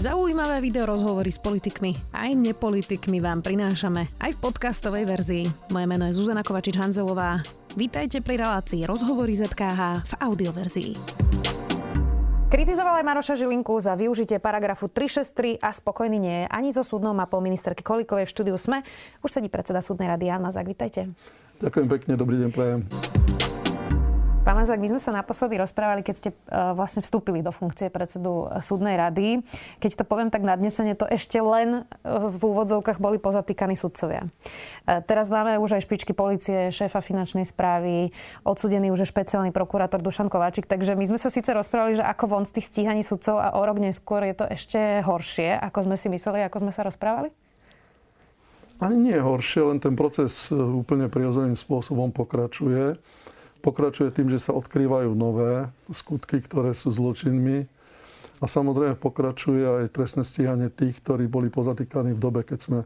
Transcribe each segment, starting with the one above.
Zaujímavé video rozhovory s politikmi aj nepolitikmi vám prinášame aj v podcastovej verzii. Moje meno je Zuzana Kovačič-Hanzelová. Vítajte pri relácii Rozhovory ZKH v audioverzii. Kritizoval aj Maroša Žilinku za využitie paragrafu 363 a spokojný nie je ani so súdnou mapou ministerky Kolikovej v štúdiu SME. Už sedí predseda súdnej rady Jan Mazák. Vítajte. Ďakujem pekne, dobrý deň, prajem. Pán Mazák, my sme sa naposledy rozprávali, keď ste uh, vlastne vstúpili do funkcie predsedu súdnej rady. Keď to poviem tak nadnesene, to ešte len uh, v úvodzovkách boli pozatýkaní sudcovia. Teraz máme už aj špičky policie, šéfa finančnej správy, odsudený už je špeciálny prokurátor Dušan Kováčik. Takže my sme sa síce rozprávali, že ako von z tých stíhaní sudcov a o rok neskôr je to ešte horšie, ako sme si mysleli, ako sme sa rozprávali? Ani nie horšie, len ten proces úplne prirodzeným spôsobom pokračuje pokračuje tým, že sa odkrývajú nové skutky, ktoré sú zločinmi. A samozrejme pokračuje aj trestné stíhanie tých, ktorí boli pozatýkaní v dobe, keď sme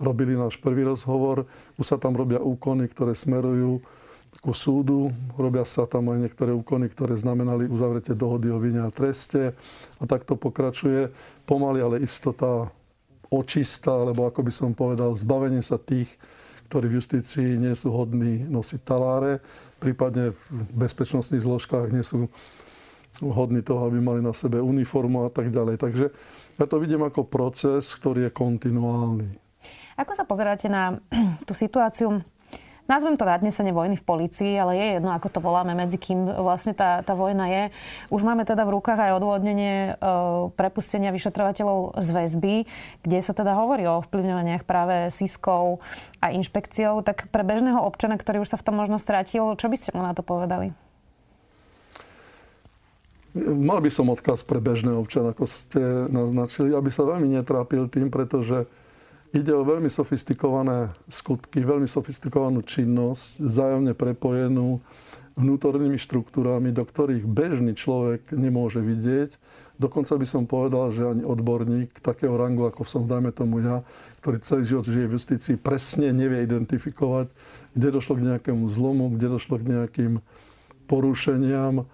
robili náš prvý rozhovor. Už sa tam robia úkony, ktoré smerujú ku súdu. Robia sa tam aj niektoré úkony, ktoré znamenali uzavretie dohody o vine a treste. A takto pokračuje pomaly, ale istota očista, alebo ako by som povedal, zbavenie sa tých, ktorí v justícii nie sú hodní nosiť taláre, prípadne v bezpečnostných zložkách nie sú hodní toho, aby mali na sebe uniformu a tak ďalej. Takže ja to vidím ako proces, ktorý je kontinuálny. Ako sa pozeráte na tú situáciu nazvem to nadnesenie vojny v policii, ale je jedno, ako to voláme, medzi kým vlastne tá, tá vojna je. Už máme teda v rukách aj odôvodnenie e, prepustenia vyšetrovateľov z väzby, kde sa teda hovorí o vplyvňovaniach práve sískov a inšpekciou. Tak pre bežného občana, ktorý už sa v tom možno strátil, čo by ste mu na to povedali? Mal by som odkaz pre bežného občana, ako ste naznačili, aby sa veľmi netrápil tým, pretože Ide o veľmi sofistikované skutky, veľmi sofistikovanú činnosť, vzájomne prepojenú vnútornými štruktúrami, do ktorých bežný človek nemôže vidieť. Dokonca by som povedal, že ani odborník takého rangu, ako som, dajme tomu ja, ktorý celý život žije v justícii, presne nevie identifikovať, kde došlo k nejakému zlomu, kde došlo k nejakým porušeniam e,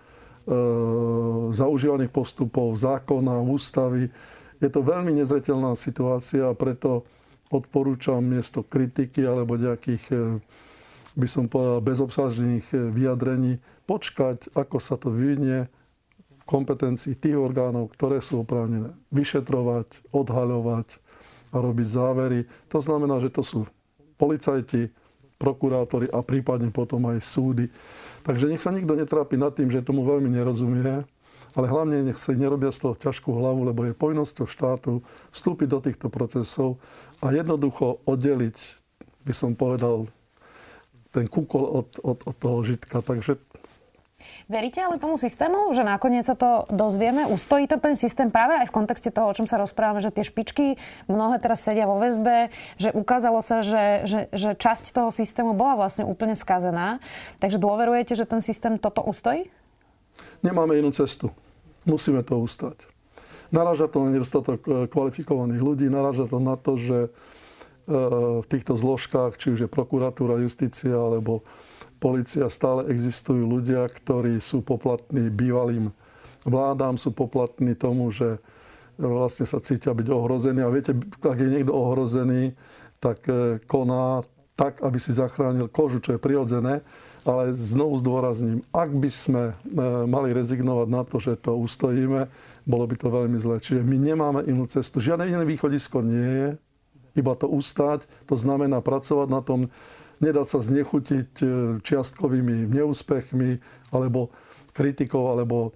zaužívaných postupov, zákona, ústavy. Je to veľmi nezretelná situácia a preto odporúčam miesto kritiky alebo nejakých, e, by som povedal, bezobsažných e, vyjadrení, počkať, ako sa to vyvinie v kompetencii tých orgánov, ktoré sú oprávnené vyšetrovať, odhaľovať a robiť závery. To znamená, že to sú policajti, prokurátori a prípadne potom aj súdy. Takže nech sa nikto netrápi nad tým, že tomu veľmi nerozumie, ale hlavne nech sa nerobia z toho ťažkú hlavu, lebo je povinnosťou štátu vstúpiť do týchto procesov a jednoducho oddeliť, by som povedal, ten kúkol od, od, od toho žitka. Takže Veríte ale tomu systému, že nakoniec sa to dozvieme? Ustojí to ten systém práve aj v kontexte toho, o čom sa rozprávame, že tie špičky mnohé teraz sedia vo väzbe, že ukázalo sa, že, že, že časť toho systému bola vlastne úplne skazená. Takže dôverujete, že ten systém toto ustojí? Nemáme inú cestu. Musíme to ustať. Naráža to na nedostatok e, kvalifikovaných ľudí, naráža to na to, že e, v týchto zložkách, či už je prokuratúra, justícia alebo policia, stále existujú ľudia, ktorí sú poplatní bývalým vládám, sú poplatní tomu, že vlastne sa cítia byť ohrození. A viete, ak je niekto ohrozený, tak e, koná tak, aby si zachránil kožu, čo je prirodzené. Ale znovu zdôrazním, ak by sme mali rezignovať na to, že to ustojíme, bolo by to veľmi zlé. Čiže my nemáme inú cestu. Žiadne iné východisko nie je, iba to ustať. To znamená pracovať na tom, nedať sa znechutiť e, čiastkovými neúspechmi alebo kritikou alebo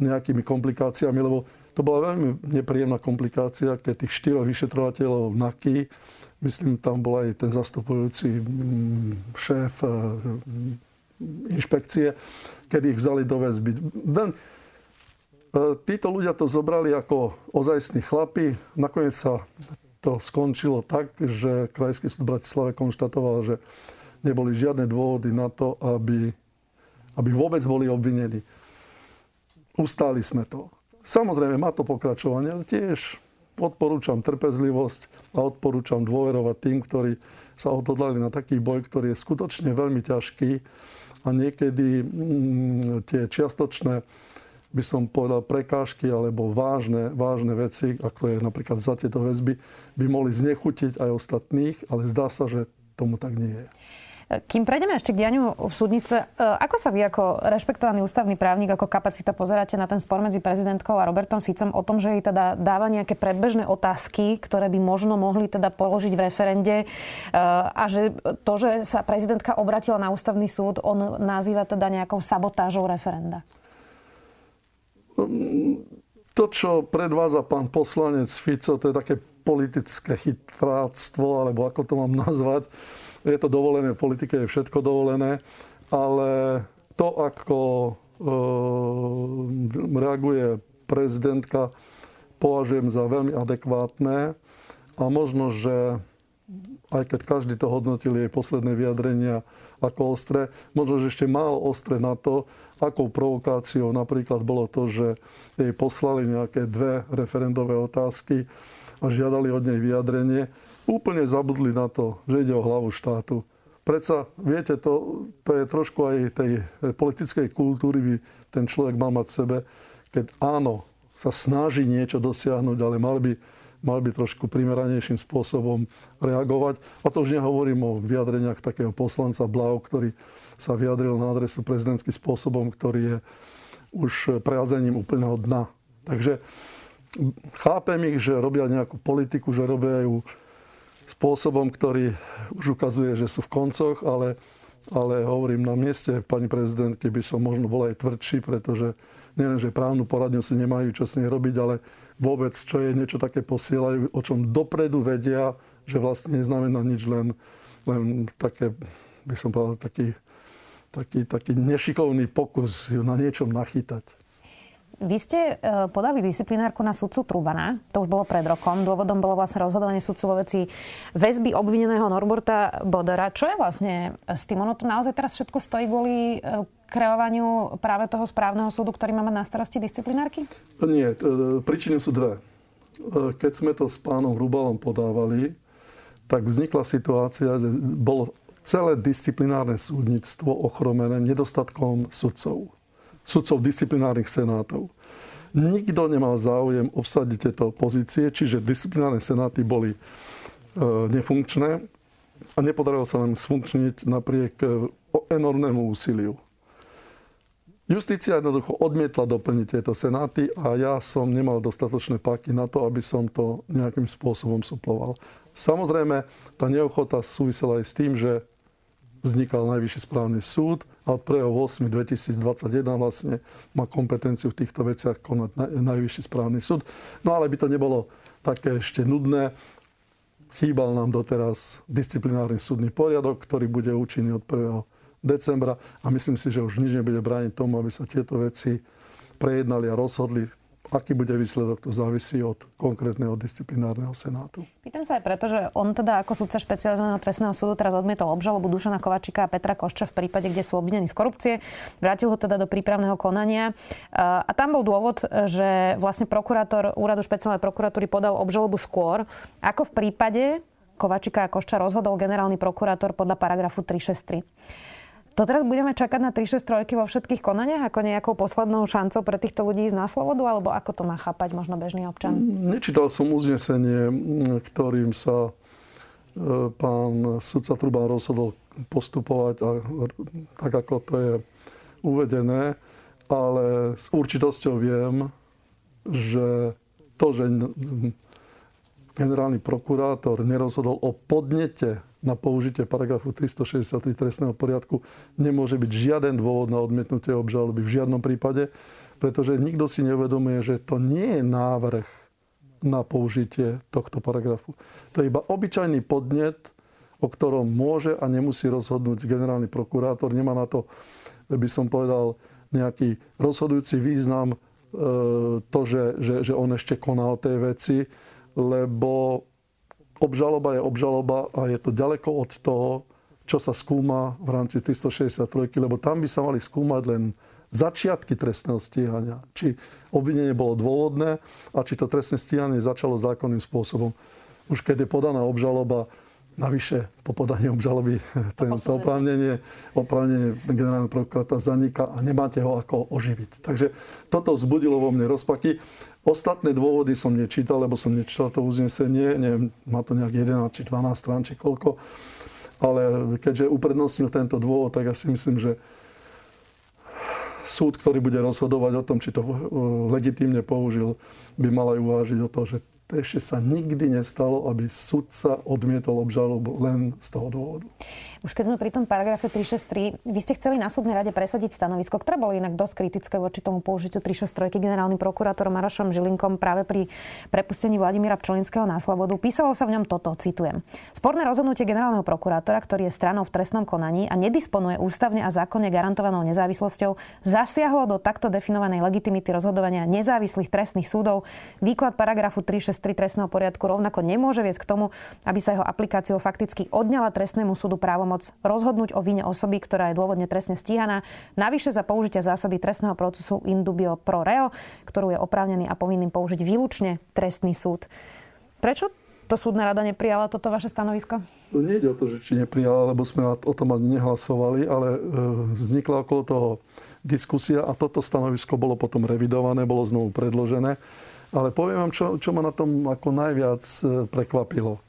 nejakými komplikáciami, lebo to bola veľmi nepríjemná komplikácia, keď tých štyroch vyšetrovateľov NAKY, myslím, tam bol aj ten zastupujúci mm, šéf e, inšpekcie, kedy ich vzali do väzby. E, títo ľudia to zobrali ako ozajstní chlapi. Nakoniec sa to skončilo tak, že Krajský súd v Bratislave konštatoval, že neboli žiadne dôvody na to, aby, aby vôbec boli obvinení. Ustáli sme to. Samozrejme, má to pokračovanie, ale tiež odporúčam trpezlivosť a odporúčam dôverovať tým, ktorí sa odhodlali na taký boj, ktorý je skutočne veľmi ťažký a niekedy mm, tie čiastočné by som povedal, prekážky alebo vážne, vážne veci, ako je napríklad za tieto väzby, by mohli znechutiť aj ostatných, ale zdá sa, že tomu tak nie je. Kým prejdeme ešte k dianiu v súdnictve, e, ako sa vy ako rešpektovaný ústavný právnik, ako kapacita pozeráte na ten spor medzi prezidentkou a Robertom Ficom o tom, že jej teda dáva nejaké predbežné otázky, ktoré by možno mohli teda položiť v referende e, a že to, že sa prezidentka obratila na ústavný súd, on nazýva teda nejakou sabotážou referenda? To, čo predvádza pán poslanec Fico, to je také politické chytráctvo, alebo ako to mám nazvať. Je to dovolené, v politike je všetko dovolené, ale to, ako e, reaguje prezidentka, považujem za veľmi adekvátne a možno, že aj keď každý to hodnotil jej posledné vyjadrenia ako ostré, možno, že ešte málo ostré na to, akou provokáciou napríklad bolo to, že jej poslali nejaké dve referendové otázky a žiadali od nej vyjadrenie úplne zabudli na to, že ide o hlavu štátu. Predsa, viete, to, to je trošku aj tej politickej kultúry by ten človek mal mať v sebe, keď áno, sa snaží niečo dosiahnuť, ale mal by, mal by trošku primeranejším spôsobom reagovať. A to už nehovorím o vyjadreniach takého poslanca Blau, ktorý sa vyjadril na adresu prezidentským spôsobom, ktorý je už prejazením úplného dna. Takže chápem ich, že robia nejakú politiku, že robia ju spôsobom, ktorý už ukazuje, že sú v koncoch, ale, ale hovorím, na mieste pani prezidentky by som možno bol aj tvrdší, pretože nielen, že právnu poradňu si nemajú čo s nej robiť, ale vôbec, čo je niečo také posielajú, o čom dopredu vedia, že vlastne neznamená nič, len, len také, by som povedal, taký, taký, taký nešikovný pokus ju na niečom nachytať. Vy ste e, podali disciplinárku na sudcu Trubana, to už bolo pred rokom. Dôvodom bolo vlastne rozhodovanie sudcu vo veci väzby obvineného Norberta Bodera. Čo je vlastne s tým? Ono to naozaj teraz všetko stojí kvôli e, kreovaniu práve toho správneho súdu, ktorý má mať na starosti disciplinárky? Nie, e, príčiny sú dve. Keď sme to s pánom Hrubalom podávali, tak vznikla situácia, že bolo celé disciplinárne súdnictvo ochromené nedostatkom sudcov sudcov disciplinárnych senátov. Nikto nemal záujem obsadiť tieto pozície, čiže disciplinárne senáty boli e, nefunkčné a nepodarilo sa nám sfunkčniť napriek e, enormnému úsiliu. Justícia jednoducho odmietla doplniť tieto senáty a ja som nemal dostatočné páky na to, aby som to nejakým spôsobom suploval. Samozrejme, tá neochota súvisela aj s tým, že vznikal Najvyšší správny súd a od 1.8.2021 vlastne má kompetenciu v týchto veciach konať Najvyšší správny súd. No ale by to nebolo také ešte nudné. Chýbal nám doteraz disciplinárny súdny poriadok, ktorý bude účinný od 1. decembra a myslím si, že už nič nebude brániť tomu, aby sa tieto veci prejednali a rozhodli aký bude výsledok, to závisí od konkrétneho disciplinárneho senátu. Pýtam sa aj preto, že on teda ako sudca špecializovaného trestného súdu teraz odmietol obžalobu Dušana Kovačika a Petra Košča v prípade, kde sú obvinení z korupcie. Vrátil ho teda do prípravného konania. A tam bol dôvod, že vlastne prokurátor úradu špeciálnej prokuratúry podal obžalobu skôr, ako v prípade Kovačika a Košča rozhodol generálny prokurátor podľa paragrafu 363. To teraz budeme čakať na 363 vo všetkých konaniach ako nejakou poslednou šancou pre týchto ľudí ísť na slobodu, alebo ako to má chápať možno bežný občan? Nečítal som uznesenie, ktorým sa e, pán sudca Truban rozhodol postupovať a, tak, ako to je uvedené, ale s určitosťou viem, že to, že generálny prokurátor nerozhodol o podnete na použitie paragrafu 363 trestného poriadku nemôže byť žiaden dôvod na odmietnutie obžaloby v žiadnom prípade, pretože nikto si neuvedomuje, že to nie je návrh na použitie tohto paragrafu. To je iba obyčajný podnet, o ktorom môže a nemusí rozhodnúť generálny prokurátor. Nemá na to, by som povedal, nejaký rozhodujúci význam e, to, že, že, že on ešte koná o tej veci, lebo obžaloba je obžaloba a je to ďaleko od toho, čo sa skúma v rámci 363, lebo tam by sa mali skúmať len začiatky trestného stíhania. Či obvinenie bolo dôvodné a či to trestné stíhanie začalo zákonným spôsobom. Už keď je podaná obžaloba, Navyše, po podaní obžaloby to, je to oprávnenie, oprávnenie generálneho prokurátora zaniká a nemáte ho ako oživiť. Takže toto vzbudilo vo mne rozpaky. Ostatné dôvody som nečítal, lebo som nečítal to uznesenie. Neviem, má to nejak 11 či 12 strán, či koľko. Ale keďže uprednostnil tento dôvod, tak ja si myslím, že súd, ktorý bude rozhodovať o tom, či to legitímne použil, by mal aj uvážiť o to, že ešte sa nikdy nestalo, aby sudca odmietol obžalobu len z toho dôvodu. Už keď sme pri tom paragrafe 363, vy ste chceli na súdnej rade presadiť stanovisko, ktoré bolo inak dosť kritické voči tomu použitiu 363 generálnym prokurátorom Marošom Žilinkom práve pri prepustení Vladimíra Pčolinského na slobodu. Písalo sa v ňom toto, citujem. Sporné rozhodnutie generálneho prokurátora, ktorý je stranou v trestnom konaní a nedisponuje ústavne a zákonne garantovanou nezávislosťou, zasiahlo do takto definovanej legitimity rozhodovania nezávislých trestných súdov. Výklad paragrafu 363 trestného poriadku rovnako nemôže viesť k tomu, aby sa jeho aplikáciou fakticky odňala trestnému súdu právom právomoc rozhodnúť o vine osoby, ktorá je dôvodne trestne stíhaná, navyše za použitia zásady trestného procesu indubio pro reo, ktorú je oprávnený a povinným použiť výlučne trestný súd. Prečo to súdna rada neprijala toto vaše stanovisko? No, nie ide o to, že či neprijala, lebo sme o tom ani nehlasovali, ale e, vznikla okolo toho diskusia a toto stanovisko bolo potom revidované, bolo znovu predložené. Ale poviem vám, čo, čo ma na tom ako najviac e, prekvapilo.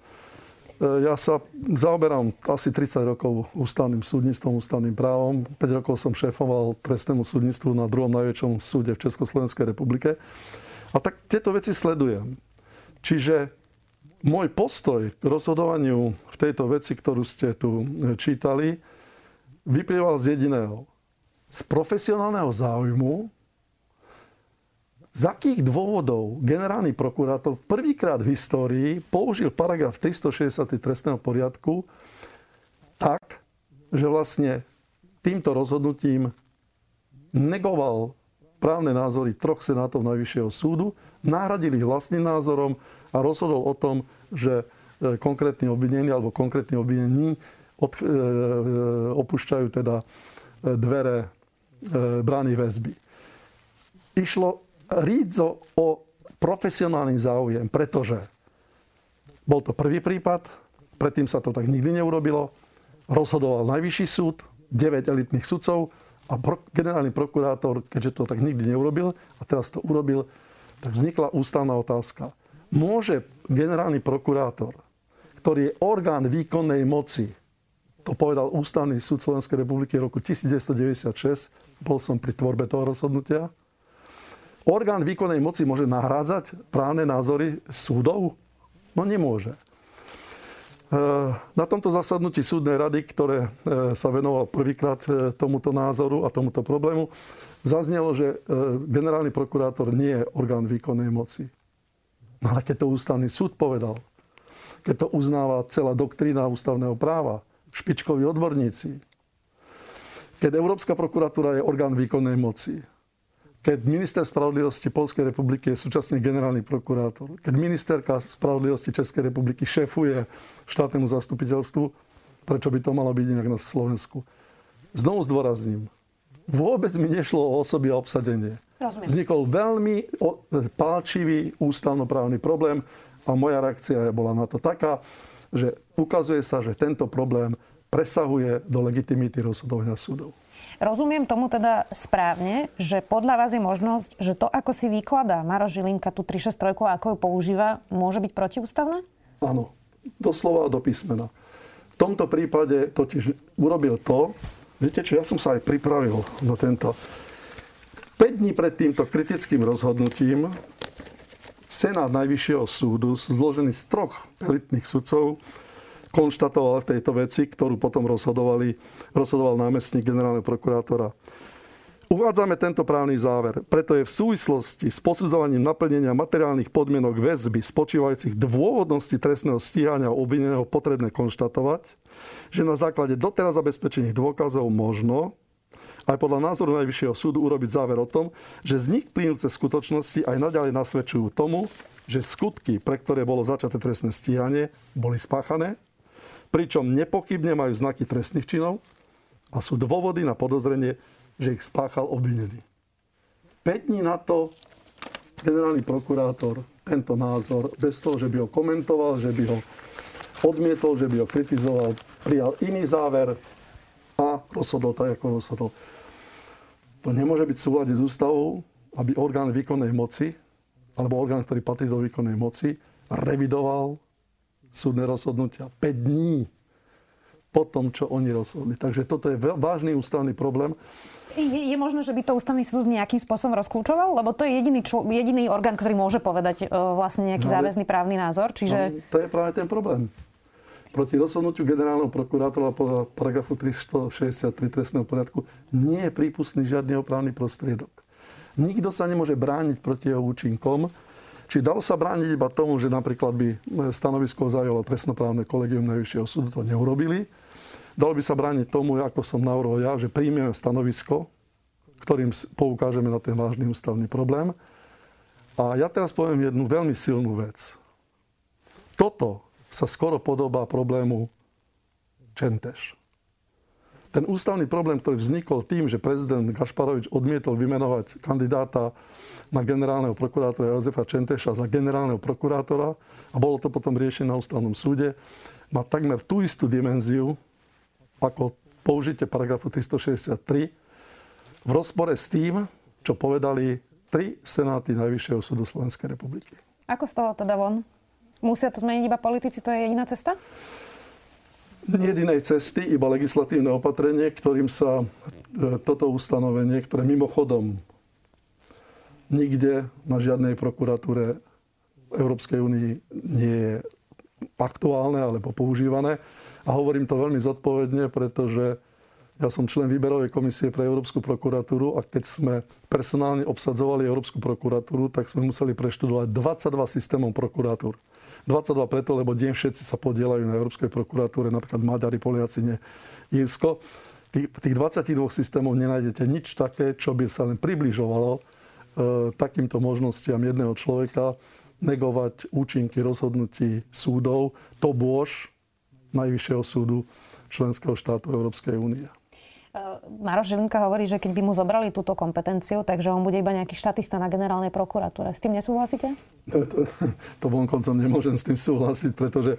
E, ja sa zaoberám asi 30 rokov ústavným súdnictvom, ústavným právom. 5 rokov som šéfoval trestnému súdnictvu na druhom najväčšom súde v Československej republike. A tak tieto veci sledujem. Čiže môj postoj k rozhodovaniu v tejto veci, ktorú ste tu čítali, vyplýval z jediného. Z profesionálneho záujmu z akých dôvodov generálny prokurátor prvýkrát v histórii použil paragraf 360 trestného poriadku tak, že vlastne týmto rozhodnutím negoval právne názory troch senátov Najvyššieho súdu, nahradil ich vlastným názorom a rozhodol o tom, že e, konkrétni obvinení alebo konkrétni obvinení od, e, e, opúšťajú teda dvere brány väzby. Išlo rídzo o profesionálny záujem, pretože bol to prvý prípad, predtým sa to tak nikdy neurobilo, rozhodoval najvyšší súd, 9 elitných sudcov a generálny prokurátor, keďže to tak nikdy neurobil a teraz to urobil, tak vznikla ústavná otázka. Môže generálny prokurátor, ktorý je orgán výkonnej moci, to povedal Ústavný súd Slovenskej republiky roku 1996, bol som pri tvorbe toho rozhodnutia, orgán výkonnej moci môže nahrádzať právne názory súdov? No nemôže. E, na tomto zasadnutí súdnej rady, ktoré e, sa venoval prvýkrát e, tomuto názoru a tomuto problému, zaznelo, že generálny prokurátor nie je orgán výkonnej moci. No ale keď to ústavný súd povedal, keď to uznáva celá doktrína ústavného práva, špičkoví odborníci, keď Európska prokuratúra je orgán výkonnej moci, keď minister spravodlivosti Polskej republiky je súčasne generálny prokurátor, keď ministerka spravodlivosti Českej republiky šéfuje štátnemu zastupiteľstvu, prečo by to malo byť inak na Slovensku? Znovu zdôrazním, vôbec mi nešlo o osoby a obsadenie. Rozumiem. Vznikol veľmi pálčivý ústavnoprávny problém a moja reakcia bola na to taká, že ukazuje sa, že tento problém presahuje do legitimity rozhodovania súdov. Rozumiem tomu teda správne, že podľa vás je možnosť, že to, ako si vykladá Maro Žilinka tú 363, ako ju používa, môže byť protiústavné? Áno, doslova do písmena. V tomto prípade totiž urobil to, viete čo, ja som sa aj pripravil na tento. 5 dní pred týmto kritickým rozhodnutím Senát Najvyššieho súdu, zložený z troch elitných sudcov, konštatoval v tejto veci, ktorú potom rozhodovali, rozhodoval námestník generálneho prokurátora. Uvádzame tento právny záver, preto je v súvislosti s posudzovaním naplnenia materiálnych podmienok väzby spočívajúcich dôvodnosti trestného stíhania obvineného potrebné konštatovať, že na základe doteraz zabezpečených dôkazov možno, aj podľa názoru Najvyššieho súdu urobiť záver o tom, že z nich plynúce skutočnosti aj naďalej nasvedčujú tomu, že skutky, pre ktoré bolo začaté trestné stíhanie, boli spáchané pričom nepochybne majú znaky trestných činov a sú dôvody na podozrenie, že ich spáchal obvinený. 5 dní na to generálny prokurátor tento názor, bez toho, že by ho komentoval, že by ho odmietol, že by ho kritizoval, prijal iný záver a rozhodol tak, ako rozhodol. To nemôže byť v súlade s ústavou, aby orgán výkonnej moci, alebo orgán, ktorý patrí do výkonnej moci, revidoval súdne rozhodnutia 5 dní po tom, čo oni rozhodli. Takže toto je vážny ústavný problém. Je, je možné, že by to ústavný súd nejakým spôsobom rozklúčoval? Lebo to je jediný, čl- jediný orgán, ktorý môže povedať uh, vlastne nejaký no, záväzný právny názor. Čiže... No, to je práve ten problém. Proti rozhodnutiu generálneho prokurátora podľa paragrafu 363 trestného poriadku nie je prípustný žiadny opravný prostriedok. Nikto sa nemôže brániť proti jeho účinkom. Či dalo sa brániť iba tomu, že napríklad by stanovisko zajalo trestnoprávne kolegium Najvyššieho súdu, to neurobili. Dalo by sa brániť tomu, ako som navrhol ja, že príjmeme stanovisko, ktorým poukážeme na ten vážny ústavný problém. A ja teraz poviem jednu veľmi silnú vec. Toto sa skoro podobá problému Čenteš. Ten ústavný problém, ktorý vznikol tým, že prezident Gašparovič odmietol vymenovať kandidáta na generálneho prokurátora Jozefa Čenteša za generálneho prokurátora a bolo to potom riešené na ústavnom súde, má takmer tú istú dimenziu ako použitie paragrafu 363 v rozpore s tým, čo povedali tri senáty Najvyššieho súdu Slovenskej republiky. Ako z toho teda von? Musia to zmeniť iba politici? To je jediná cesta? Jedinej cesty, iba legislatívne opatrenie, ktorým sa e, toto ustanovenie, ktoré mimochodom nikde na žiadnej prokuratúre Európskej únii nie je aktuálne alebo používané. A hovorím to veľmi zodpovedne, pretože ja som člen výberovej komisie pre Európsku prokuratúru a keď sme personálne obsadzovali Európsku prokuratúru, tak sme museli preštudovať 22 systémov prokuratúr. 22 preto, lebo deň všetci sa podielajú na Európskej prokuratúre, napríklad Maďari, Poliaci, nie Írsko. V tých 22 systémov nenájdete nič také, čo by sa len približovalo e, takýmto možnostiam jedného človeka negovať účinky rozhodnutí súdov, to bôž Najvyššieho súdu členského štátu Európskej únie. Eh, Maroš Žilinka hovorí, že keď by mu zobrali túto kompetenciu, takže on bude iba nejaký štatista na generálnej prokuratúre. S tým nesúhlasíte? To, to, to koncom nemôžem s tým súhlasiť, pretože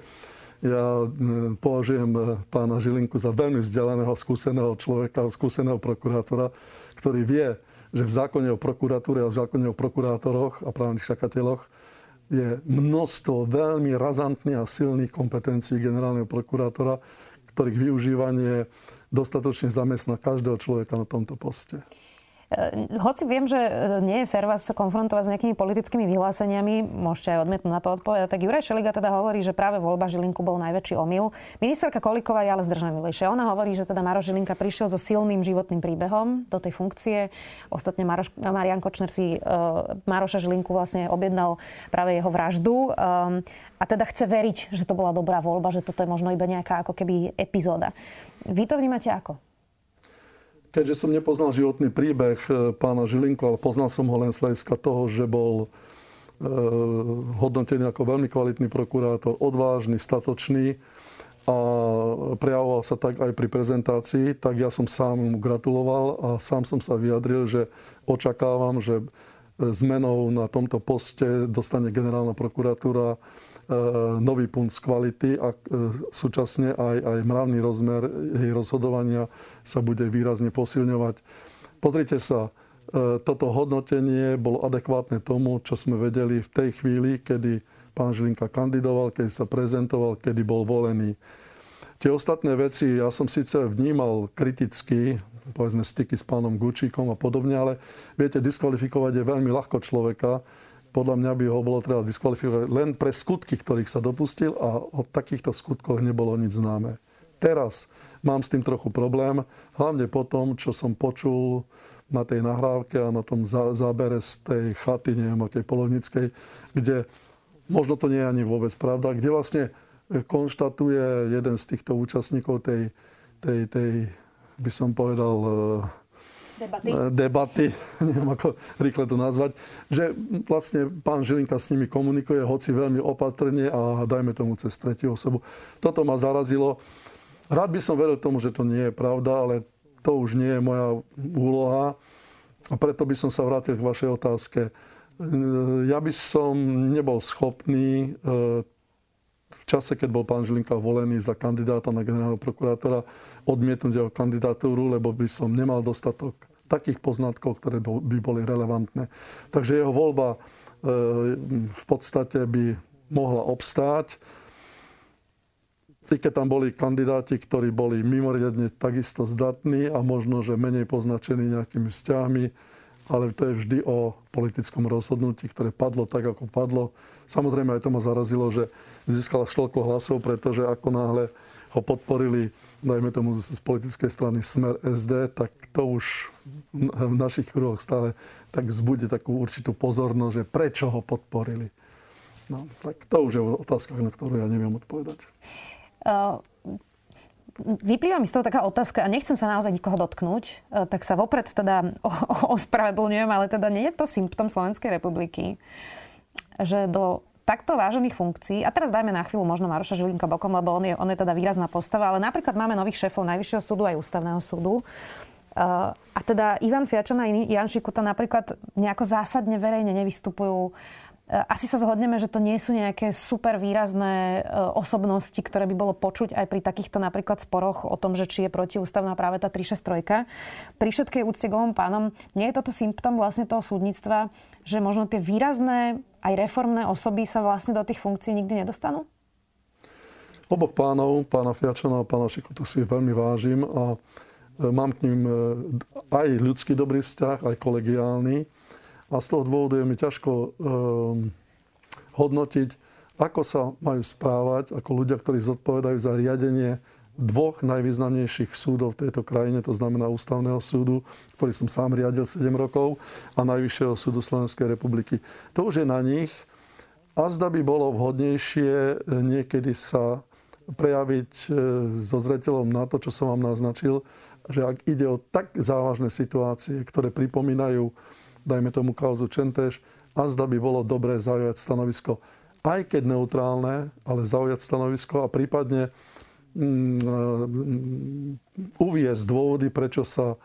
ja hm, považujem eh, pána Žilinku za veľmi vzdelaného, skúseného človeka, skúseného prokurátora, ktorý vie, že v zákone o prokuratúre a v zákone o prokurátoroch a právnych šakateľoch je množstvo veľmi razantných a silných kompetencií generálneho prokurátora, ktorých využívanie dostatočne zamestná každého človeka na tomto poste. E, hoci viem, že e, nie je fér vás konfrontovať s nejakými politickými vyhláseniami, môžete aj odmietnúť na to odpovedať, tak Juraj Šeliga teda hovorí, že práve voľba Žilinku bol najväčší omyl. Ministerka Kolíková je ale zdržanlivejšia. Ona hovorí, že teda Maroš Žilinka prišiel so silným životným príbehom do tej funkcie. Ostatne Maroš, Marian Kočner si uh, Maroša Žilinku vlastne objednal práve jeho vraždu. Um, a teda chce veriť, že to bola dobrá voľba, že toto je možno iba nejaká ako keby epizóda. Vy to vnímate ako? Keďže som nepoznal životný príbeh e, pána Žilinku, ale poznal som ho len z hľadiska toho, že bol e, hodnotený ako veľmi kvalitný prokurátor, odvážny, statočný a prejavoval sa tak aj pri prezentácii, tak ja som sám mu gratuloval a sám som sa vyjadril, že očakávam, že zmenou na tomto poste dostane generálna prokuratúra nový punt z kvality a e, súčasne aj, aj mravný rozmer jej rozhodovania sa bude výrazne posilňovať. Pozrite sa, e, toto hodnotenie bolo adekvátne tomu, čo sme vedeli v tej chvíli, kedy pán Žilinka kandidoval, keď sa prezentoval, kedy bol volený. Tie ostatné veci ja som síce vnímal kriticky, povedzme styky s pánom Gučíkom a podobne, ale viete, diskvalifikovať je veľmi ľahko človeka, podľa mňa by ho bolo treba diskvalifikovať len pre skutky, ktorých sa dopustil a o takýchto skutkoch nebolo nič známe. Teraz mám s tým trochu problém, hlavne po tom, čo som počul na tej nahrávke a na tom zábere z tej chaty, neviem akej polovnickej, kde možno to nie je ani vôbec pravda, kde vlastne konštatuje jeden z týchto účastníkov tej, tej, tej by som povedal, debaty, e, neviem ako rýchle to nazvať, že vlastne pán Žilinka s nimi komunikuje, hoci veľmi opatrne a dajme tomu cez tretiu osobu. Toto ma zarazilo. Rád by som veril tomu, že to nie je pravda, ale to už nie je moja úloha. A preto by som sa vrátil k vašej otázke. E, ja by som nebol schopný e, v čase, keď bol pán Žilinka volený za kandidáta na generálneho prokurátora, odmietnúť jeho kandidatúru, lebo by som nemal dostatok takých poznatkov, ktoré by boli relevantné. Takže jeho voľba e, v podstate by mohla obstáť. I keď tam boli kandidáti, ktorí boli mimoriadne takisto zdatní a možno, že menej poznačení nejakými vzťahmi, ale to je vždy o politickom rozhodnutí, ktoré padlo tak, ako padlo. Samozrejme aj to ma zarazilo, že získala štoľko hlasov, pretože ako náhle ho podporili, dajme tomu z politickej strany Smer SD, tak to už v našich kruhoch stále tak zbude takú určitú pozornosť, že prečo ho podporili. No, tak to už je otázka, na ktorú ja neviem odpovedať. Uh Vyplýva mi z toho taká otázka, a nechcem sa naozaj nikoho dotknúť, e, tak sa vopred teda ospravedlňujem, ale teda nie je to symptom Slovenskej republiky, že do takto vážených funkcií, a teraz dajme na chvíľu možno Maroša Žilinka bokom, lebo on je, on je teda výrazná postava, ale napríklad máme nových šéfov Najvyššieho súdu aj Ústavného súdu. Uh, a teda Ivan Fiačana a Jan Šikuta napríklad nejako zásadne verejne nevystupujú E, asi sa zhodneme, že to nie sú nejaké super výrazné e, osobnosti, ktoré by bolo počuť aj pri takýchto napríklad sporoch o tom, že či je protiústavná práve tá 363. Pri všetkej úcte k pánom, nie je toto symptom vlastne toho súdnictva, že možno tie výrazné aj reformné osoby sa vlastne do tých funkcií nikdy nedostanú? Oboch pánov, pána Fiačana a pána Šikutu si veľmi vážim a e, mám k ním aj ľudský dobrý vzťah, aj kolegiálny a z toho dôvodu je mi ťažko um, hodnotiť, ako sa majú správať ako ľudia, ktorí zodpovedajú za riadenie dvoch najvýznamnejších súdov v tejto krajine, to znamená Ústavného súdu, ktorý som sám riadil 7 rokov, a Najvyššieho súdu Slovenskej republiky. To už je na nich. A zda by bolo vhodnejšie niekedy sa prejaviť e, so zreteľom na to, čo som vám naznačil, že ak ide o tak závažné situácie, ktoré pripomínajú dajme tomu kauzu Čentež, a zda by bolo dobré zaujať stanovisko, aj keď neutrálne, ale zaujať stanovisko a prípadne uviezť dôvody, prečo sa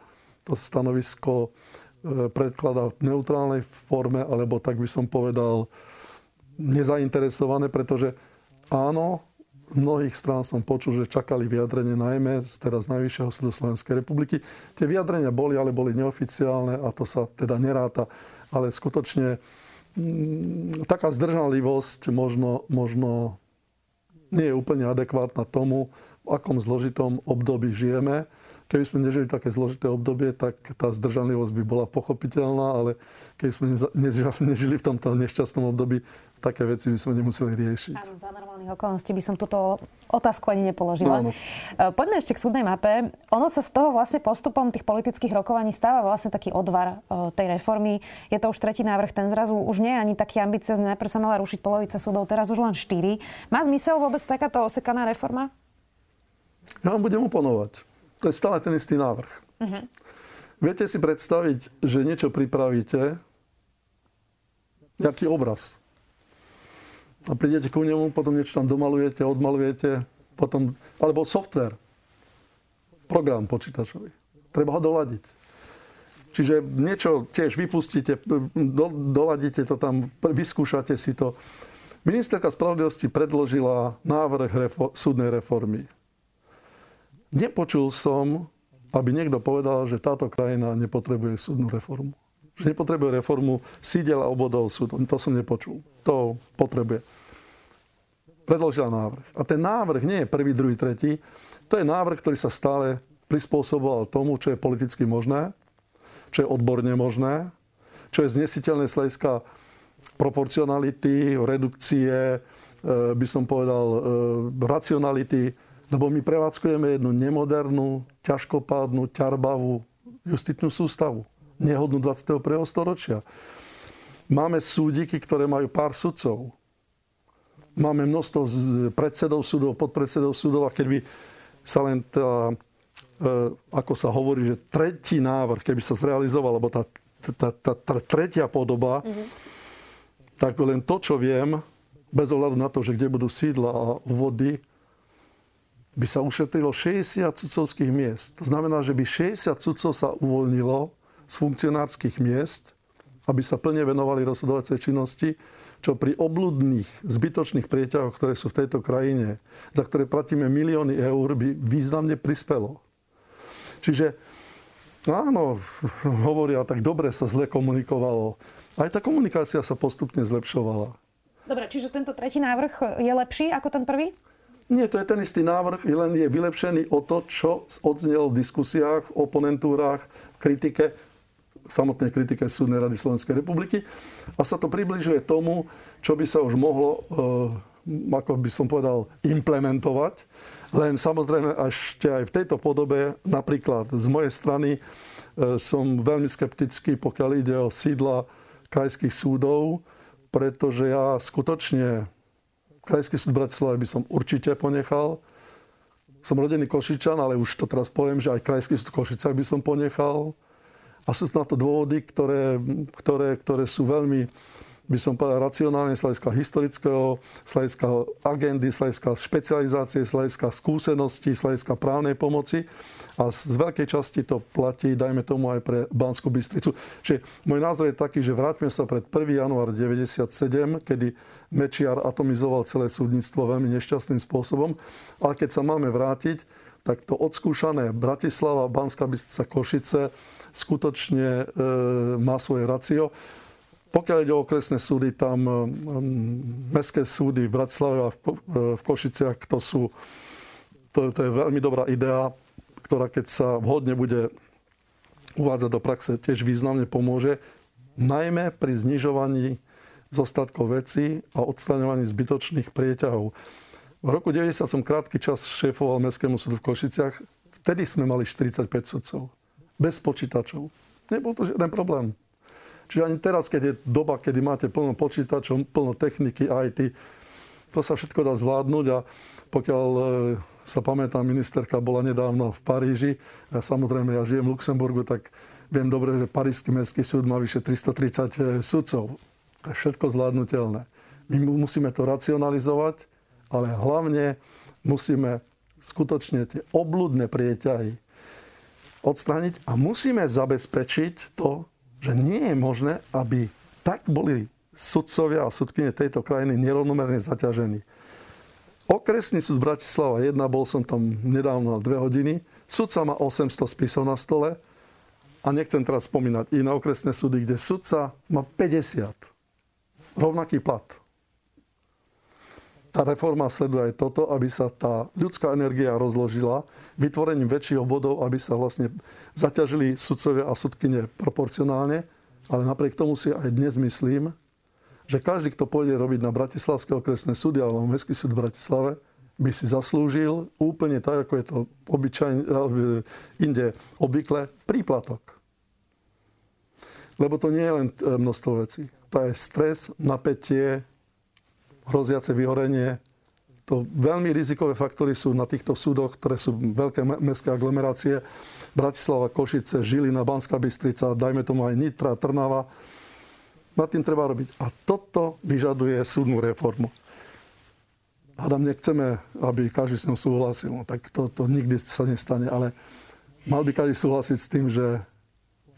to stanovisko e, predkladá v neutrálnej forme, alebo tak by som povedal nezainteresované, pretože áno, mnohých strán som počul, že čakali vyjadrenie najmä z teraz Najvyššieho súdu Slovenskej republiky. Tie vyjadrenia boli, ale boli neoficiálne a to sa teda neráta. Ale skutočne mm, taká zdržanlivosť možno, možno nie je úplne adekvátna tomu, v akom zložitom období žijeme Keby sme nežili také zložité obdobie, tak tá zdržanlivosť by bola pochopiteľná, ale keby sme nežili v tomto nešťastnom období, také veci by sme nemuseli riešiť. Áno, normálnych okolností by som túto otázku ani nepoložila. No, no. Poďme ešte k súdnej mape. Ono sa z toho vlastne postupom tých politických rokovaní stáva vlastne taký odvar e, tej reformy. Je to už tretí návrh, ten zrazu už nie je ani taký ambiciozný. Najprv sa mala rušiť polovica súdov, teraz už len štyri. Má zmysel vôbec takáto osekaná reforma? Ja vám budem oponovať. To je stále ten istý návrh. Uh-huh. Viete si predstaviť, že niečo pripravíte, nejaký obraz. A prídete ku nemu, potom niečo tam domalujete, odmalujete, potom, alebo software, program počítačový. Treba ho doladiť. Čiže niečo tiež vypustíte, do, doladíte to tam, vyskúšate si to. Ministerka spravodlivosti predložila návrh refo- súdnej reformy. Nepočul som, aby niekto povedal, že táto krajina nepotrebuje súdnu reformu. Že nepotrebuje reformu sídel a obodov súdu. To som nepočul. To potrebuje. Predložila návrh. A ten návrh nie je prvý, druhý, tretí. To je návrh, ktorý sa stále prispôsoboval tomu, čo je politicky možné, čo je odborne možné, čo je znesiteľné z proporcionality, redukcie, e, by som povedal, e, racionality lebo my prevádzkujeme jednu nemodernú, ťažkopádnu, ťarbavú justičnú sústavu. Nehodnú 21. storočia. Máme súdiky, ktoré majú pár sudcov. Máme množstvo predsedov súdov, podpredsedov súdov a keď by sa len tá, e, ako sa hovorí, že tretí návrh, keby sa zrealizoval, alebo tá, tá, tá, tá tretia podoba, mm-hmm. tak len to, čo viem, bez ohľadu na to, že kde budú sídla a vody, by sa ušetrilo 60 cudcovských miest. To znamená, že by 60 cudcov sa uvoľnilo z funkcionárskych miest, aby sa plne venovali rozhodovacej činnosti, čo pri obludných, zbytočných prieťahoch, ktoré sú v tejto krajine, za ktoré platíme milióny eur, by významne prispelo. Čiže áno, hovoria, tak dobre sa zle komunikovalo. Aj tá komunikácia sa postupne zlepšovala. Dobre, čiže tento tretí návrh je lepší ako ten prvý? Nie, to je ten istý návrh, len je vylepšený o to, čo odznel v diskusiách, v oponentúrách, v kritike, samotnej kritike Súdnej rady Slovenskej republiky. A sa to približuje tomu, čo by sa už mohlo, eh, ako by som povedal, implementovať. Len samozrejme ešte aj v tejto podobe, napríklad z mojej strany, eh, som veľmi skeptický, pokiaľ ide o sídla krajských súdov, pretože ja skutočne Krajský súd Bratislava by som určite ponechal. Som rodený Košičan, ale už to teraz poviem, že aj Krajský súd v Košicách by som ponechal. A sú na to dôvody, ktoré, ktoré, ktoré sú veľmi by som povedal, racionálne z hľadiska historického, z agendy, z špecializácie, z hľadiska skúseností, z právnej pomoci. A z veľkej časti to platí, dajme tomu aj pre Banskú Bystricu. Čiže môj názor je taký, že vráťme sa pred 1. január 1997, kedy Mečiar atomizoval celé súdnictvo veľmi nešťastným spôsobom. Ale keď sa máme vrátiť, tak to odskúšané Bratislava, Banská Bystrica, Košice skutočne e, má svoje racio. Pokiaľ ide o okresné súdy, tam um, mestské súdy v Bratislave a v Košiciach, to, sú, to, to je veľmi dobrá idea, ktorá keď sa vhodne bude uvádzať do praxe, tiež významne pomôže, najmä pri znižovaní zostatkov vecí a odstraňovaní zbytočných prieťahov. V roku 90 som krátky čas šéfoval Mestskému súdu v Košiciach. Vtedy sme mali 45 sudcov. Bez počítačov. Nebol to žiaden problém. Čiže ani teraz, keď je doba, kedy máte plno počítačov, plno techniky, IT, to sa všetko dá zvládnuť a pokiaľ e, sa pamätám, ministerka bola nedávno v Paríži. Ja samozrejme, ja žijem v Luxemburgu, tak viem dobre, že Parížský mestský súd má vyše 330 e, sudcov. To je všetko zvládnutelné. My musíme to racionalizovať, ale hlavne musíme skutočne tie obludné prieťahy odstrániť a musíme zabezpečiť to, že nie je možné, aby tak boli sudcovia a sudkyne tejto krajiny nerovnomerne zaťažení. Okresný súd Bratislava 1, bol som tam nedávno na dve hodiny. Sudca má 800 spisov na stole a nechcem teraz spomínať iné okresné súdy, kde sudca má 50. Rovnaký plat. Tá reforma sleduje aj toto, aby sa tá ľudská energia rozložila vytvorením väčších obvodov, aby sa vlastne zaťažili sudcovia a sudkyne proporcionálne. Ale napriek tomu si aj dnes myslím, že každý, kto pôjde robiť na Bratislavské okresné súdy alebo Mestský súd v Bratislave, by si zaslúžil úplne tak, ako je to obyčajne, eh, inde obvykle, príplatok. Lebo to nie je len eh, množstvo vecí. To je stres, napätie, hroziace vyhorenie, to veľmi rizikové faktory sú na týchto súdoch, ktoré sú veľké mestské aglomerácie. Bratislava, Košice, Žilina, Banská Bystrica, dajme tomu aj Nitra, Trnava. Nad tým treba robiť. A toto vyžaduje súdnu reformu. Hádam, nechceme, aby každý s ňou súhlasil. No, tak to, to nikdy sa nestane. Ale mal by každý súhlasiť s tým, že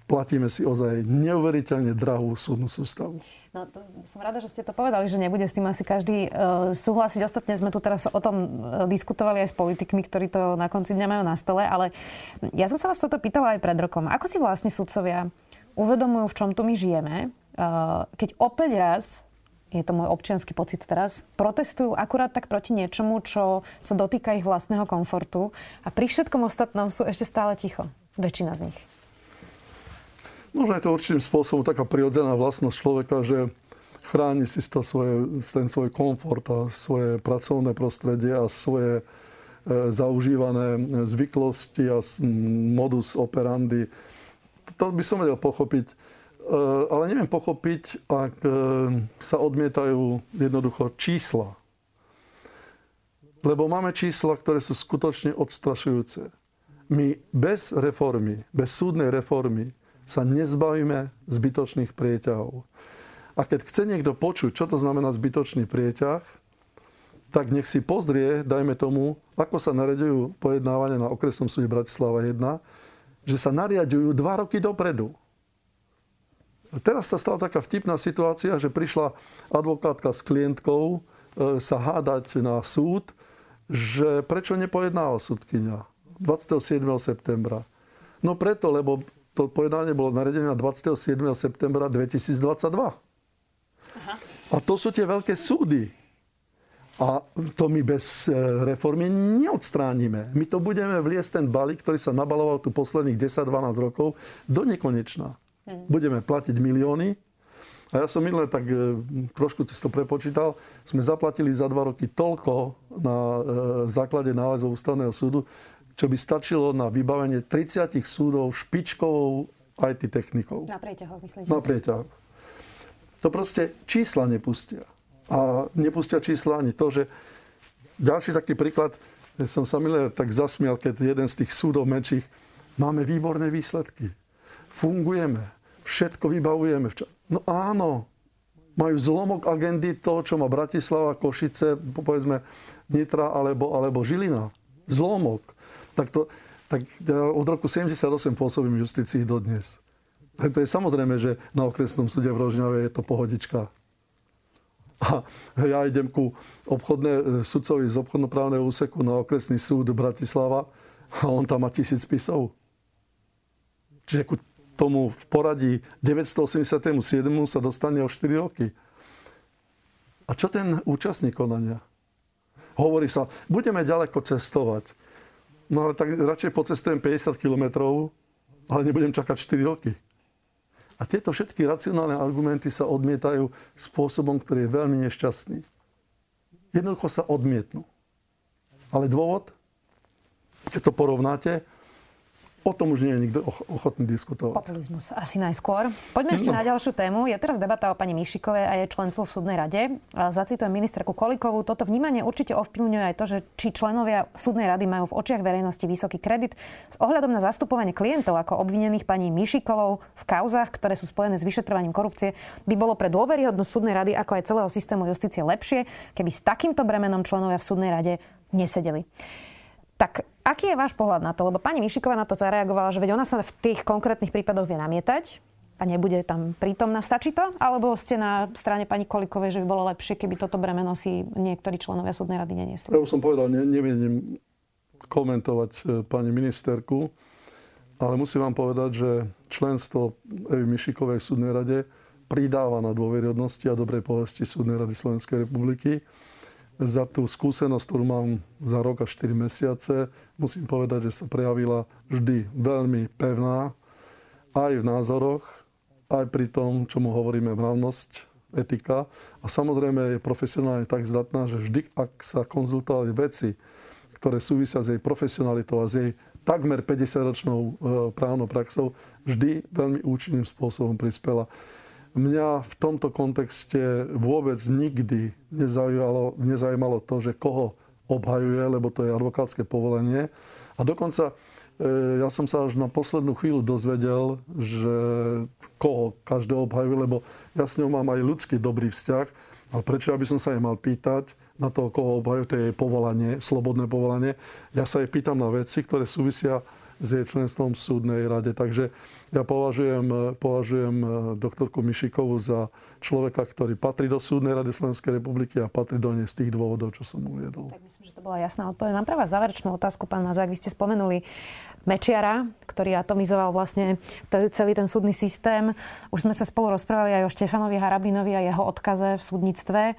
platíme si ozaj neuveriteľne drahú súdnu sústavu. No, to, som rada, že ste to povedali, že nebude s tým asi každý uh, súhlasiť. Ostatne sme tu teraz o tom uh, diskutovali aj s politikmi, ktorí to na konci dňa majú na stole, ale ja som sa vás toto pýtala aj pred rokom. Ako si vlastne sudcovia uvedomujú, v čom tu my žijeme, uh, keď opäť raz je to môj občianský pocit teraz, protestujú akurát tak proti niečomu, čo sa dotýka ich vlastného komfortu a pri všetkom ostatnom sú ešte stále ticho. Väčšina z nich. Možno je to určitým spôsobom taká prirodzená vlastnosť človeka, že chráni si to svoje, ten svoj komfort a svoje pracovné prostredie a svoje e, zaužívané zvyklosti a modus operandi. To by som vedel pochopiť. E, ale neviem pochopiť, ak e, sa odmietajú jednoducho čísla. Lebo máme čísla, ktoré sú skutočne odstrašujúce. My bez reformy, bez súdnej reformy, sa nezbavíme zbytočných prieťahov. A keď chce niekto počuť, čo to znamená zbytočný prieťah, tak nech si pozrie, dajme tomu, ako sa nariadujú pojednávania na okresnom súde Bratislava 1, že sa nariadujú dva roky dopredu. Teraz sa stala taká vtipná situácia, že prišla advokátka s klientkou e, sa hádať na súd, že prečo nepojednáva súdkynia 27. septembra. No preto, lebo to pojednanie bolo naredené 27. septembra 2022. Aha. A to sú tie veľké súdy. A to my bez e, reformy neodstránime. My to budeme vliesť ten balík, ktorý sa nabaloval tu posledných 10-12 rokov, do nekonečná. Hmm. Budeme platiť milióny. A ja som minule tak e, trošku si to prepočítal. Sme zaplatili za dva roky toľko na e, základe nálezov ústavného súdu, čo by stačilo na vybavenie 30 súdov špičkovou IT technikou. Na prieťahoch, myslíte? Na prieťahoch. To proste čísla nepustia. A nepustia čísla ani to, že ďalší taký príklad, som sa milé tak zasmial, keď jeden z tých súdov menších, máme výborné výsledky, fungujeme, všetko vybavujeme. No áno, majú zlomok agendy toho, čo má Bratislava, Košice, povedzme Nitra alebo, alebo Žilina. Zlomok. Tak, to, tak ja od roku 78 pôsobím v justícii dodnes. Tak to je samozrejme, že na okresnom súde v Rožňave je to pohodička. A ja idem ku obchodné, e, sudcovi z obchodnoprávneho úseku na okresný súd Bratislava a on tam má tisíc spisov. Čiže ku tomu v poradí 987. sa dostane o 4 roky. A čo ten účastník konania? Hovorí sa, budeme ďaleko cestovať. No ale tak radšej pocestujem 50 kilometrov, ale nebudem čakať 4 roky. A tieto všetky racionálne argumenty sa odmietajú spôsobom, ktorý je veľmi nešťastný. Jednoducho sa odmietnú. Ale dôvod, keď to porovnáte, O tom už nie je nikto ochotný diskutovať. Populizmus asi najskôr. Poďme ešte no. na ďalšiu tému. Je teraz debata o pani Mišikovej a jej členstvo v súdnej rade. Zacitujem ministerku Kolikovú. Toto vnímanie určite ovplyvňuje aj to, že či členovia súdnej rady majú v očiach verejnosti vysoký kredit. S ohľadom na zastupovanie klientov ako obvinených pani Mišikovou v kauzach, ktoré sú spojené s vyšetrovaním korupcie, by bolo pre dôveryhodnosť súdnej rady ako aj celého systému justície lepšie, keby s takýmto bremenom členovia v súdnej rade nesedeli. Tak aký je váš pohľad na to? Lebo pani Mišiková na to zareagovala, že veď ona sa v tých konkrétnych prípadoch vie namietať a nebude tam prítomná. Stačí to? Alebo ste na strane pani Kolikovej, že by bolo lepšie, keby toto bremeno si niektorí členovia súdnej rady neniesli? Ja už som povedal, ne, neviem komentovať e, pani ministerku, ale musím vám povedať, že členstvo Evy Mišikovej v súdnej rade pridáva na dôveryhodnosti a dobrej povesti súdnej rady Slovenskej republiky za tú skúsenosť, ktorú mám za rok a 4 mesiace, musím povedať, že sa prejavila vždy veľmi pevná, aj v názoroch, aj pri tom, čo mu hovoríme mravnosť, etika. A samozrejme je profesionálne tak zdatná, že vždy, ak sa konzultovali veci, ktoré súvisia s jej profesionalitou a s jej takmer 50-ročnou e, právnou praxou, vždy veľmi účinným spôsobom prispela mňa v tomto kontexte vôbec nikdy nezajímalo, nezajímalo to, že koho obhajuje, lebo to je advokátske povolenie. A dokonca e, ja som sa až na poslednú chvíľu dozvedel, že koho každého obhajuje, lebo ja s ňou mám aj ľudský dobrý vzťah. Ale prečo aby som sa jej mal pýtať na to, koho obhajuje, to je jej povolanie, slobodné povolanie. Ja sa jej pýtam na veci, ktoré súvisia s jej členstvom v súdnej rade. Takže ja považujem, považujem eh, doktorku Mišikovú za človeka, ktorý patrí do súdnej rady Slovenskej republiky a patrí do nej z tých dôvodov, čo som uviedol. Tak myslím, že to bola jasná odpoveď. Mám pre vás záverečnú otázku, pán Mazák. Vy ste spomenuli Mečiara, ktorý atomizoval vlastne celý ten súdny systém. Už sme sa spolu rozprávali aj o Štefanovi Harabinovi a jeho odkaze v súdnictve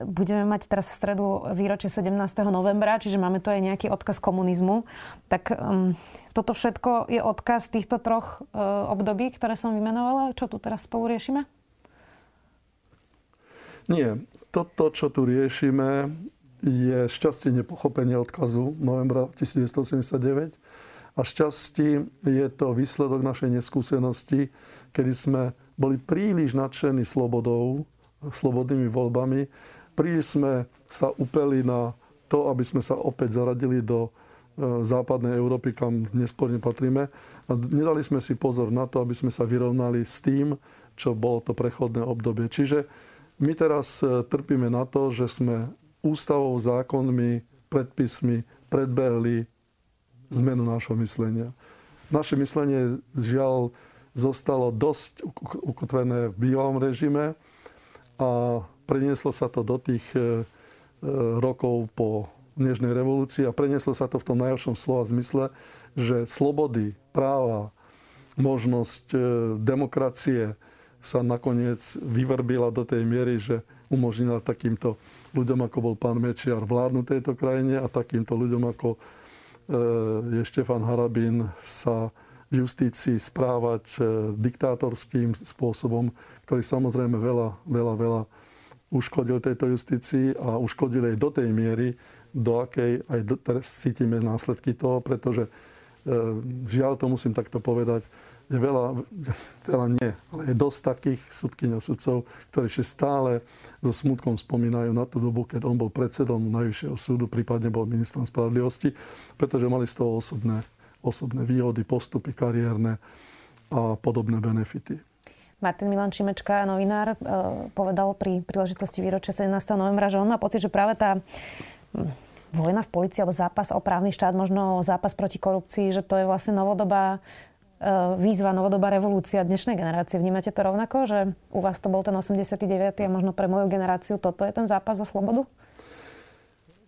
budeme mať teraz v stredu výročie 17. novembra, čiže máme tu aj nejaký odkaz komunizmu. Tak um, toto všetko je odkaz týchto troch uh, období, ktoré som vymenovala. Čo tu teraz spolu riešime? Nie. Toto, čo tu riešime, je šťastie nepochopenie odkazu novembra 1989 a šťastí je to výsledok našej neskúsenosti, kedy sme boli príliš nadšení slobodou, slobodnými voľbami Príliš sme sa upeli na to, aby sme sa opäť zaradili do e, západnej Európy, kam nesporne patríme. A nedali sme si pozor na to, aby sme sa vyrovnali s tým, čo bolo to prechodné obdobie. Čiže my teraz e, trpíme na to, že sme ústavou, zákonmi, predpismi predbehli zmenu nášho myslenia. Naše myslenie žiaľ zostalo dosť ukotvené v bývalom režime a prenieslo sa to do tých e, e, rokov po Nežnej revolúcii a prenieslo sa to v tom najhoršom slova zmysle, že slobody, práva, možnosť e, demokracie sa nakoniec vyvrbila do tej miery, že umožnila takýmto ľuďom, ako bol pán Mečiar, vládnuť tejto krajine a takýmto ľuďom, ako je Štefan Harabín, sa justícii správať diktátorským spôsobom, ktorý samozrejme veľa, veľa, veľa uškodil tejto justícii a uškodil jej do tej miery, do akej aj do, teraz cítime následky toho, pretože e, žiaľ to musím takto povedať, je veľa, veľa nie, ale je dosť takých sudkyň a sudcov, ktorí ešte stále so smutkom spomínajú na tú dobu, keď on bol predsedom Najvyššieho súdu, prípadne bol ministrom spravodlivosti, pretože mali z toho osobné, osobné výhody, postupy kariérne a podobné benefity. Martin Milan Čimečka, novinár, e, povedal pri príležitosti výročia 17. novembra, že on má pocit, že práve tá hm, vojna v policii alebo zápas o právny štát, možno zápas proti korupcii, že to je vlastne novodobá e, výzva, novodobá revolúcia dnešnej generácie. Vnímate to rovnako, že u vás to bol ten 89. a možno pre moju generáciu toto je ten zápas o slobodu?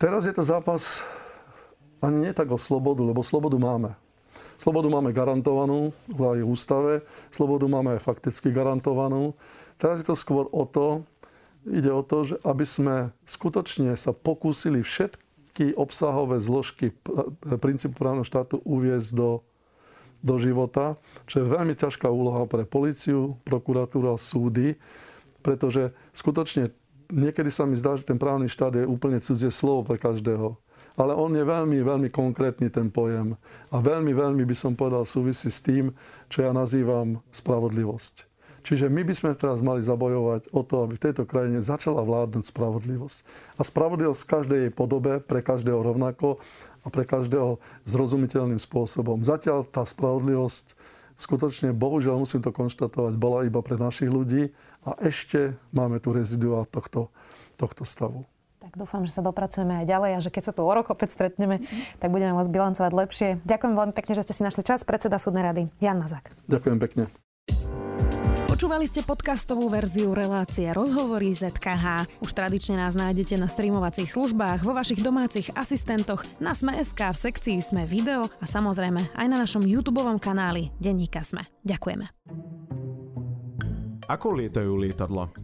Teraz je to zápas ani nie tak o slobodu, lebo slobodu máme. Slobodu máme garantovanú v ústave, slobodu máme fakticky garantovanú. Teraz je to skôr o to, ide o to, že aby sme skutočne sa pokúsili všetky obsahové zložky princípu právneho štátu uviezť do, do života, čo je veľmi ťažká úloha pre policiu, prokuratúru a súdy, pretože skutočne niekedy sa mi zdá, že ten právny štát je úplne cudzie slovo pre každého ale on je veľmi, veľmi konkrétny ten pojem. A veľmi, veľmi by som povedal súvisí s tým, čo ja nazývam spravodlivosť. Čiže my by sme teraz mali zabojovať o to, aby v tejto krajine začala vládnuť spravodlivosť. A spravodlivosť v každej jej podobe, pre každého rovnako a pre každého zrozumiteľným spôsobom. Zatiaľ tá spravodlivosť skutočne, bohužiaľ musím to konštatovať, bola iba pre našich ľudí a ešte máme tu rezidua tohto, tohto stavu. Tak dúfam, že sa dopracujeme aj ďalej a že keď sa tu o rok opäť stretneme, tak budeme môcť bilancovať lepšie. Ďakujem veľmi pekne, že ste si našli čas. Predseda súdnej rady Jan Mazák. Ďakujem pekne. Počúvali ste podcastovú verziu relácie Rozhovory ZKH. Už tradične nás nájdete na streamovacích službách, vo vašich domácich asistentoch, na Sme.sk, v sekcii Sme video a samozrejme aj na našom YouTube kanáli Denníka Sme. Ďakujeme. Ako lietajú lietadla?